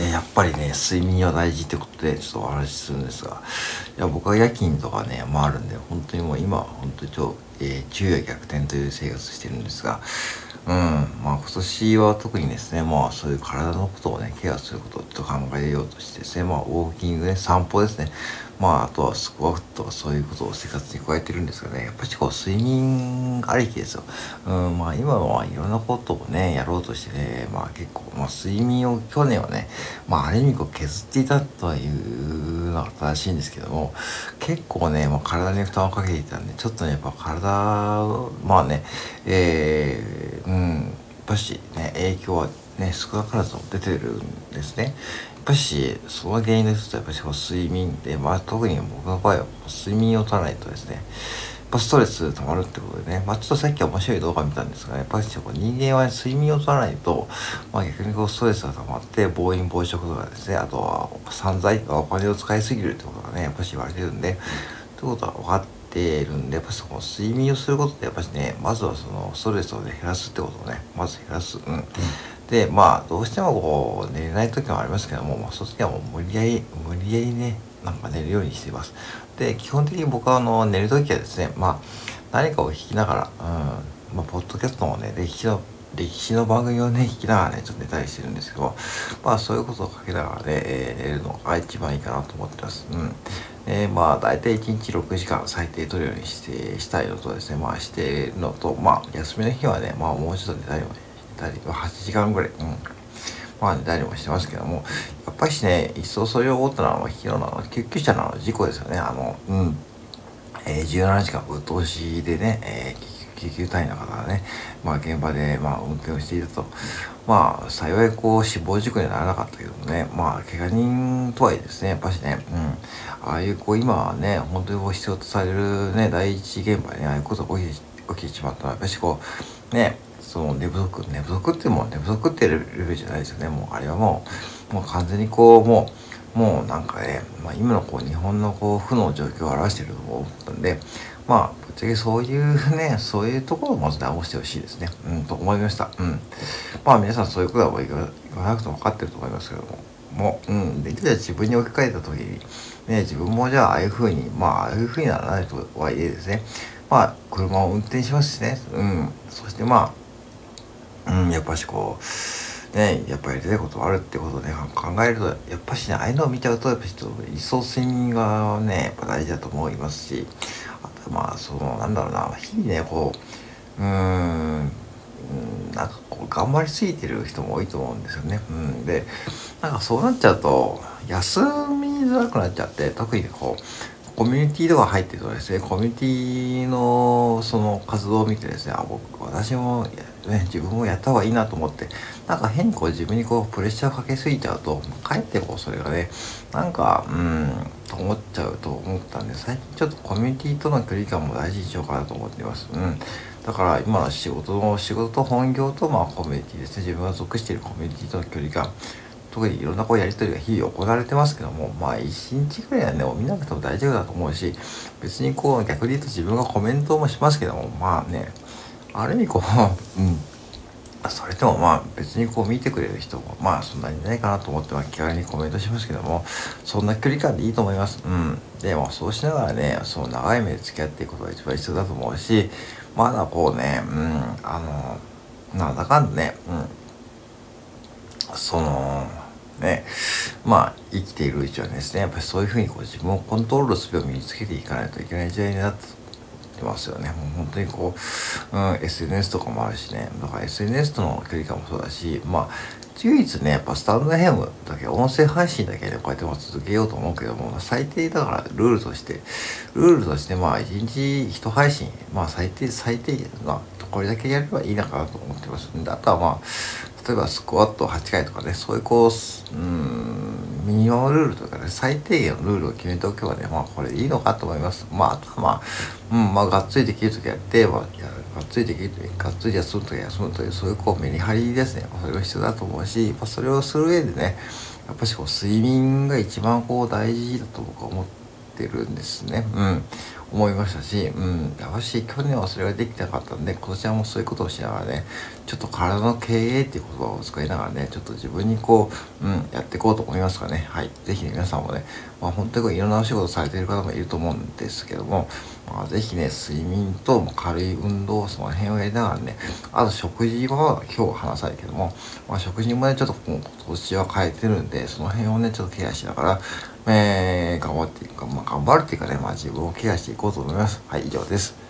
やっぱりね、睡眠は大事ってことで、ちょっとお話しするんですが、いや、僕は夜勤とかね、回るんで、本当にもう今、本当に超、えー、昼夜逆転という生活してるんですが、うん、まあ今年は特にですね、まあそういう体のことをね、ケアすることと考えようとしてですね、まあウォーキングね、散歩ですね、まああとはスクワットとかそういうことを生活に加えてるんですがね、やっぱりこう睡眠ありきですよ。うん、まあ今はいろんなことをね、やろうとしてね、まあ結構、まあ睡眠を去年はね、まあある意味こう削っていたというのが正しいんですけども、結構ね、まあ体に負担をかけていたんで、ちょっとね、やっぱ体、まあね、えー、うん、やっぱしね、影響はね、少なからず出てるんですね。やっぱし、その原因の一つはやっぱし睡眠で、まあ特に僕の場合は睡眠を取らないとですね、やっぱストレス溜まるってことでね、まあちょっとさっき面白い動画見たんですが、やっぱり人間は睡眠を取らないと、まあ逆にこうストレスが溜まって、暴飲暴食とかですね、あとは散財とかお金を使いすぎるってことがね、やっぱし言われてるんで、ということは分かってるんで、やっぱその睡眠をすることってやっぱしね、まずはそのストレスをね、減らすってことをね、まず減らす。うん。でまあどうしてもこう寝れない時もありますけども、まあ、その時はもう無理やり無理やりねなんか寝るようにしていますで基本的に僕はあの寝る時はですねまあ何かを弾きながら、うんまあ、ポッドキャストもね歴史の歴史の番組をね、弾きながらね、ちょっと寝たりしてるんですけど、まあそういうことをかけながらね、えー、寝るのが一番いいかなと思ってます。うん。えー、まあ大体1日6時間最低取るようにしてしたいのとですね、まあしてるのと、まあ休みの日はね、まあもうちょっと寝たりもね、たり8時間ぐらい、うん、まあ寝たりもしてますけどもやっぱりね一層それを思ったのは昨日の救急車の事故ですよね。あのうん。えー、17時間ぶっ通しでね、えー、救急隊員の方がね、まあ、現場で、まあ、運転をしていたと。まあ、幸いこう死亡事故にならなかったけどね、まあ、怪我人とはいえですね、やっぱしね、うん、ああいうこう、今はね、本当にもう必要とされるね、第一現場に、ああいうことが起き、起きてしまったのは、やっぱしこう、ね、その寝不足寝不足ってもう寝不足ってレベルじゃないですよね。もうあれはもうもう完全にこうもうもうなんかね、まあ、今のこう日本のこう負の状況を表していると思ったんでまあぶっちゃけそういうねそういうところをまず直してほしいですね。うんと思いました。うん。まあ皆さんそういうことは言わなくても分かってると思いますけどももう、うん、できたら自分に置き換えた時に、ね、自分もじゃあああいうふうに、まあ、ああいうふうにならないとはいえですね、まあ、車を運転しますしね、うん、そしてまあ、うん、やっぱしこう、ね、やっぱりやりたいことあるってことをね、考えると、やっぱしね、ああいうのを見ちゃうと、やっぱちょっと一層睡眠がね、やっぱ大事だと思いますし、あとまあ、その、なんだろうな、日々ね、こう、うーん、なんかこう頑張りすぎてる人も多いと思うんですよね。うん、でなんかそうなっちゃうと休みづらくなっちゃって特にこうコミュニティとか入ってるとですねコミュニティのその活動を見てですねあ僕私も、ね、自分もやった方がいいなと思ってなんか変にこう自分にこうプレッシャーをかけすぎちゃうとかえってこうそれがねなんかうんと思っちゃうと思ったんで最近ちょっとコミュニティとの距離感も大事にしようかなと思っています。うん。だから今の仕事の仕事と本業とまあコミュニティですね。自分が属しているコミュニティとの距離感。特にいろんなこうやり取りが日々行われてますけども、まあ一日ぐらいはね、見なくても大丈夫だと思うし、別にこう逆に言うと自分がコメントもしますけども、まあね、ある意味こう、うん。それでもまあ別にこう見てくれる人もまあそんなにいないかなと思っては気軽にコメントしますけどもそんな距離感でいいと思います。うん。でもそうしながらねその長い目で付き合っていくことが一番必要だと思うしまだこうねうんあのなんだかんだねうんそのね。まあ生きているうちはですねやっぱりそういうふうにこう自分をコントロールするを身につけていかないといけない時代になってますよね。もう本当にこう、うん、SNS とかもあるしね。だから SNS との距離感もそうだしまあ唯一ねやっぱスタンドヘムだけ音声配信だけでこうやって続けようと思うけども最低だからルールとしてルールとしてまあ1日1配信まあ最低最低限なこれだけやればいいのかなと思ってます。んであとはまあ例えばスクワット8回とかねそういうこううんミニマムルールとかね最低限のルールを決めておけばねまあこれいいのかと思います。まああとはまあうんまあがっつりできる時やってまあがっつりできる時がっつり休む時休むというそういうこうメリハリですね。それが必要だと思うし、まあ、それをする上でねやっぱしこう睡眠が一番こう大事だと僕は思ってってるんですね。うん。思いましたし、うん。やっぱし去年はそれができなかったんで、今年はもうそういうことをしながらね、ちょっと体の経営っていう言葉を使いながらね、ちょっと自分にこう、うん、やっていこうと思いますかね。はい。ぜひ、皆さんもね、まあ本当にいろんなお仕事されている方もいると思うんですけども、まあぜひね、睡眠と軽い運動、その辺をやりながらね、あと食事は今日話さないけども、まあ食事もね、ちょっと今年は変えてるんで、その辺をね、ちょっとケアしながら、えー、頑張っていくか、まあ、頑張るっていうかね、まあ、自分をケアしていこうと思います。はい、以上です。